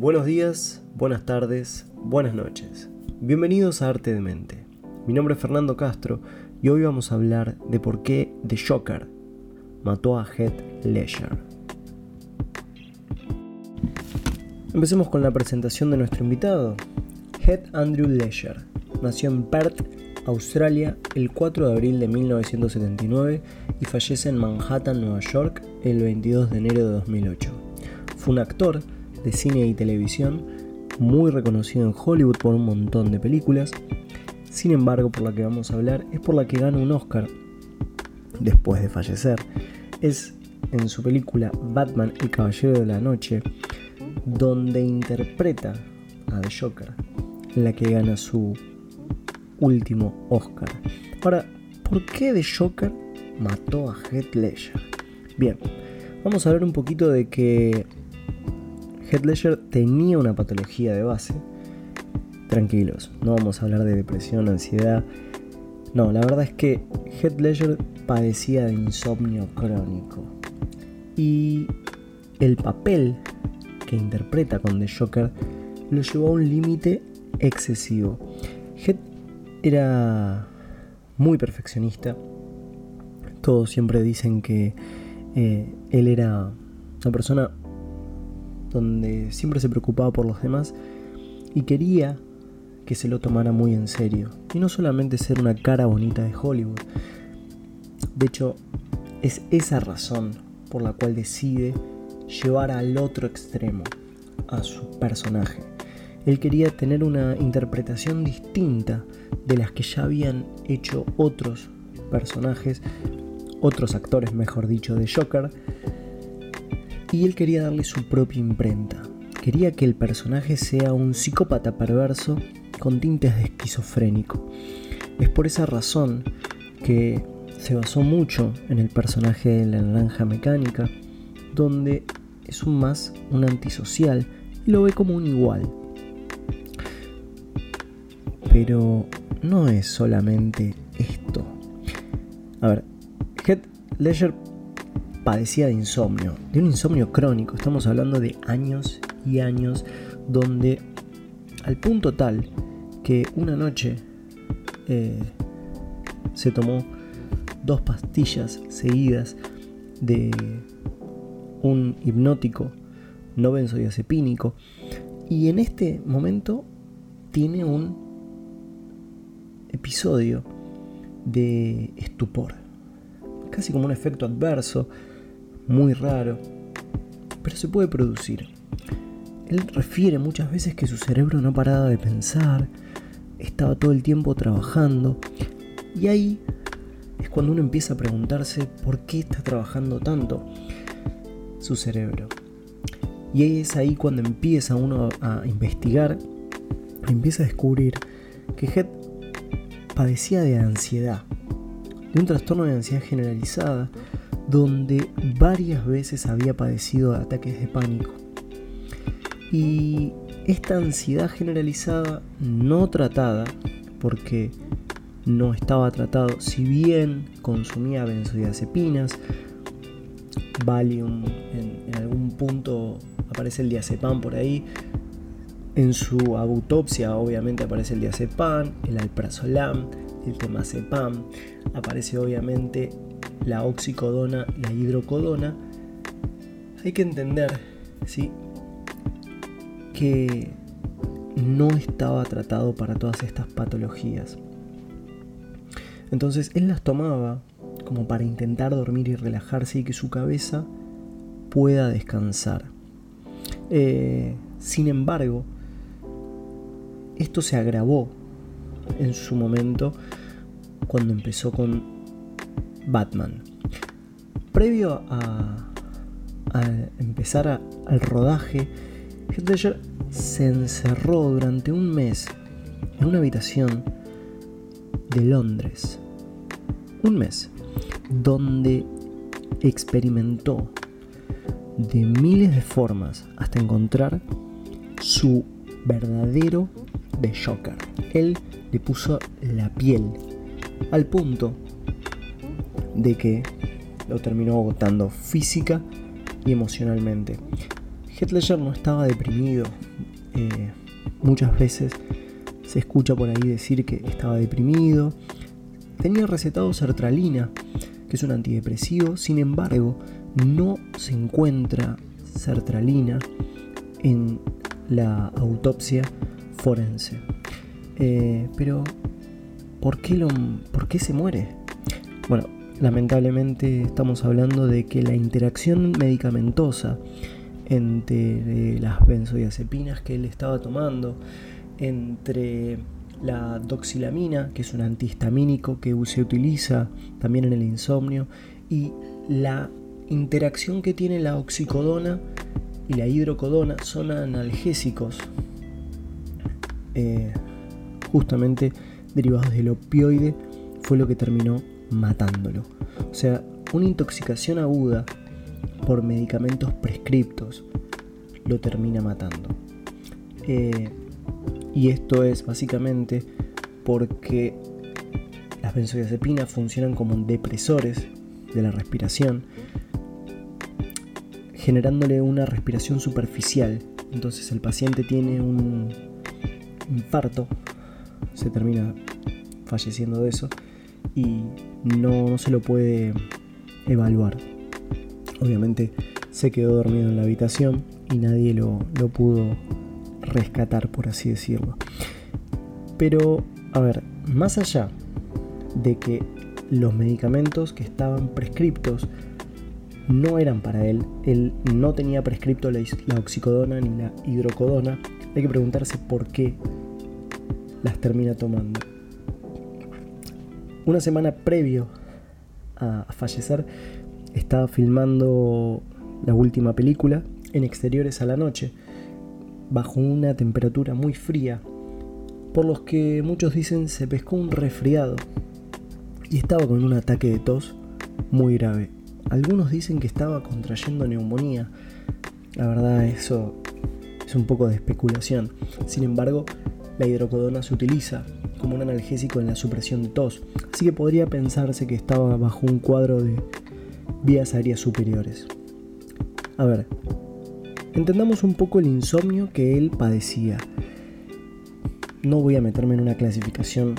Buenos días, buenas tardes, buenas noches. Bienvenidos a Arte de Mente. Mi nombre es Fernando Castro y hoy vamos a hablar de por qué The Joker mató a Heath Ledger. Empecemos con la presentación de nuestro invitado. Heath Andrew Ledger nació en Perth, Australia, el 4 de abril de 1979 y fallece en Manhattan, Nueva York, el 22 de enero de 2008. Fue un actor de cine y televisión muy reconocido en Hollywood por un montón de películas. Sin embargo, por la que vamos a hablar es por la que gana un Oscar después de fallecer. Es en su película Batman el Caballero de la Noche, donde interpreta a The Joker, la que gana su último Oscar. Ahora, ¿por qué The Joker mató a Heath Ledger? Bien, vamos a hablar un poquito de que Heath Ledger tenía una patología de base. Tranquilos, no vamos a hablar de depresión, ansiedad. No, la verdad es que Heath Ledger padecía de insomnio crónico. Y el papel que interpreta con The Joker lo llevó a un límite excesivo. Heath era muy perfeccionista. Todos siempre dicen que eh, él era una persona donde siempre se preocupaba por los demás y quería que se lo tomara muy en serio. Y no solamente ser una cara bonita de Hollywood. De hecho, es esa razón por la cual decide llevar al otro extremo a su personaje. Él quería tener una interpretación distinta de las que ya habían hecho otros personajes, otros actores, mejor dicho, de Joker, y él quería darle su propia imprenta. Quería que el personaje sea un psicópata perverso con tintes de esquizofrénico. Es por esa razón que se basó mucho en el personaje de la naranja mecánica, donde es un más un antisocial y lo ve como un igual. Pero no es solamente esto. A ver, Head Ledger padecía de insomnio, de un insomnio crónico, estamos hablando de años y años, donde al punto tal que una noche eh, se tomó dos pastillas seguidas de un hipnótico no benzodiazepínico y en este momento tiene un episodio de estupor, casi como un efecto adverso, muy raro, pero se puede producir. Él refiere muchas veces que su cerebro no paraba de pensar, estaba todo el tiempo trabajando, y ahí es cuando uno empieza a preguntarse por qué está trabajando tanto su cerebro. Y es ahí cuando empieza uno a investigar, empieza a descubrir que Head padecía de ansiedad, de un trastorno de ansiedad generalizada, donde varias veces había padecido ataques de pánico. Y esta ansiedad generalizada no tratada, porque no estaba tratado, si bien consumía benzodiazepinas, Valium, en, en algún punto aparece el diazepam por ahí, en su autopsia obviamente aparece el diazepam, el alprazolam, el temazepam, aparece obviamente la oxicodona, la hidrocodona, hay que entender ¿sí? que no estaba tratado para todas estas patologías. Entonces él las tomaba como para intentar dormir y relajarse y que su cabeza pueda descansar. Eh, sin embargo, esto se agravó en su momento cuando empezó con Batman. Previo a, empezar al rodaje, Heath Ledger se encerró durante un mes en una habitación de Londres. Un mes donde experimentó de miles de formas hasta encontrar su verdadero de Joker. Él le puso la piel al punto de que lo terminó agotando física y emocionalmente. Heath Ledger no estaba deprimido. Eh, muchas veces se escucha por ahí decir que estaba deprimido. Tenía recetado sertralina, que es un antidepresivo, sin embargo, no se encuentra sertralina en la autopsia forense. Eh, pero, ¿por qué, lo, ¿por qué se muere? Bueno, lamentablemente estamos hablando de que la interacción medicamentosa entre las benzodiazepinas que él estaba tomando, entre la doxilamina, que es un antihistamínico que se utiliza también en el insomnio, y la interacción que tiene la oxicodona y la hidrocodona son analgésicos, eh, justamente derivados del opioide, fue lo que terminó matándolo. O sea, una intoxicación aguda por medicamentos prescriptos lo termina matando. Eh, y esto es básicamente porque las benzodiazepinas funcionan como depresores de la respiración, generándole una respiración superficial. Entonces el paciente tiene un infarto, se termina falleciendo de eso y no, se lo puede evaluar. Obviamente se quedó dormido en la habitación y nadie lo, lo pudo rescatar, por así decirlo. Pero, a ver, más allá de que los medicamentos que estaban prescriptos no eran para él, él no tenía prescripto la, la oxicodona ni la hidrocodona, hay que preguntarse por qué las termina tomando. Una semana previo a fallecer, estaba filmando la última película en exteriores a la noche, bajo una temperatura muy fría, por los que muchos dicen se pescó un resfriado y estaba con un ataque de tos muy grave. Algunos dicen que estaba contrayendo neumonía. La verdad eso es un poco de especulación. Sin embargo, la hidrocodona se utiliza como un analgésico en la supresión de tos, así que podría pensarse que estaba bajo un cuadro de vías aéreas superiores. A ver, entendamos un poco el insomnio que él padecía. No voy a meterme en una clasificación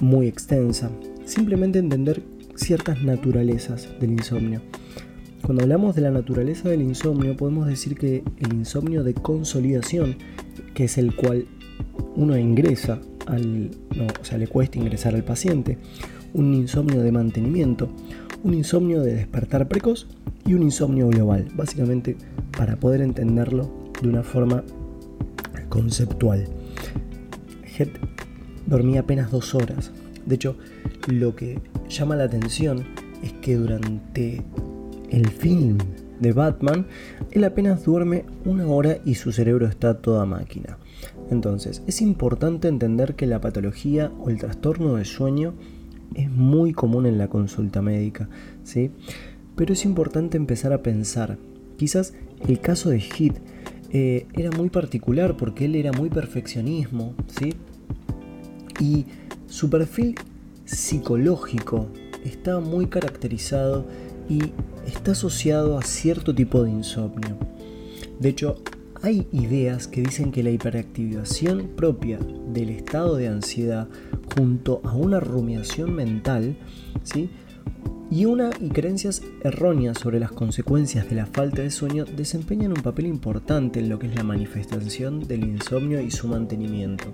muy extensa, simplemente entender ciertas naturalezas del insomnio. Cuando hablamos de la naturaleza del insomnio, podemos decir que el insomnio de consolidación, que es el cual uno ingresa no, le cuesta ingresar al paciente, un insomnio de mantenimiento, un insomnio de despertar precoz y un insomnio global, básicamente para poder entenderlo de una forma conceptual. Head dormía apenas dos horas. De hecho, lo que llama la atención es que durante el film de Batman, él apenas duerme una hora y su cerebro está toda máquina. Entonces, es importante entender que la patología o el trastorno de sueño es muy común en la consulta médica, ¿sí? Pero es importante empezar a pensar. Quizás el caso de Hit eh, era muy particular porque él era muy perfeccionismo, ¿sí? Y su perfil psicológico está muy caracterizado y está asociado a cierto tipo de insomnio. De hecho, hay ideas que dicen que la hiperactivación propia del estado de ansiedad junto a una rumiación mental, ¿sí? y una y creencias erróneas sobre las consecuencias de la falta de sueño desempeñan un papel importante en lo que es la manifestación del insomnio y su mantenimiento.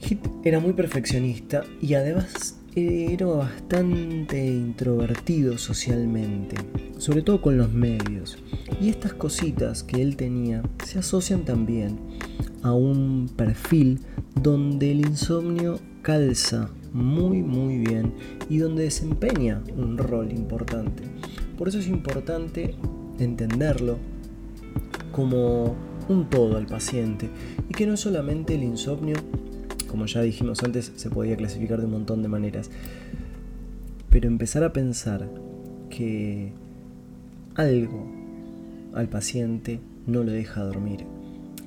Hit era muy perfeccionista y además era bastante introvertido socialmente, sobre todo con los medios. Y estas cositas que él tenía se asocian también a un perfil donde el insomnio calza muy muy bien y donde desempeña un rol importante. Por eso es importante entenderlo como un todo al paciente y que no solamente el insomnio como ya dijimos antes, se podía clasificar de un montón de maneras. Pero empezar a pensar que algo al paciente no lo deja dormir.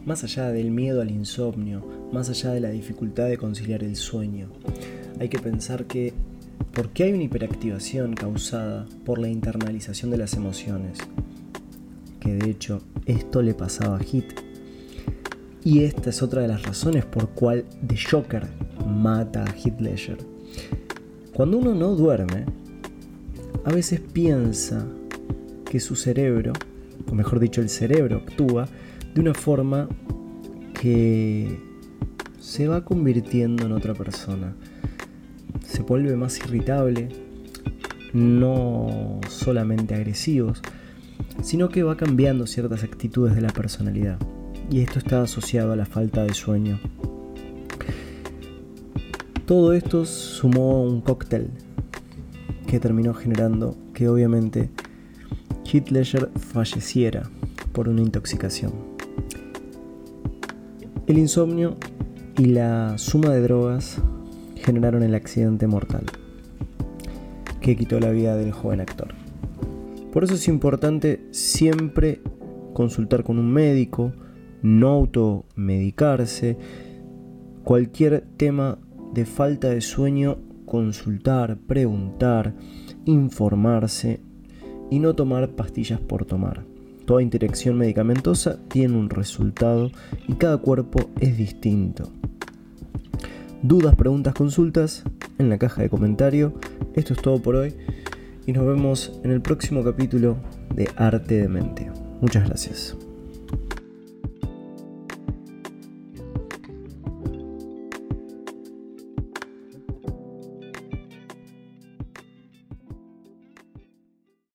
Más allá del miedo al insomnio, más allá de la dificultad de conciliar el sueño, hay que pensar que ¿por qué hay una hiperactivación causada por la internalización de las emociones? que de hecho esto le pasaba a Hit. Y esta es otra de las razones por cual The Joker mata a Heath Ledger. Cuando uno no duerme, a veces piensa que su cerebro, o mejor dicho el cerebro, actúa de una forma que se va convirtiendo en otra persona. Se vuelve más irritable, no solamente agresivos, sino que va cambiando ciertas actitudes de la personalidad. Y esto está asociado a la falta de sueño. Todo esto sumó un cóctel que terminó generando que obviamente Ledger falleciera por una intoxicación. El insomnio y la suma de drogas generaron el accidente mortal que quitó la vida del joven actor. Por eso es importante siempre consultar con un médico, no automedicarse, cualquier tema de falta de sueño, consultar, preguntar, informarse y no tomar pastillas por tomar. Toda interacción medicamentosa tiene un resultado y cada cuerpo es distinto. Dudas, preguntas, consultas en la caja de comentario. Esto es todo por hoy y nos vemos en el próximo capítulo de Arte de Mente. Muchas gracias.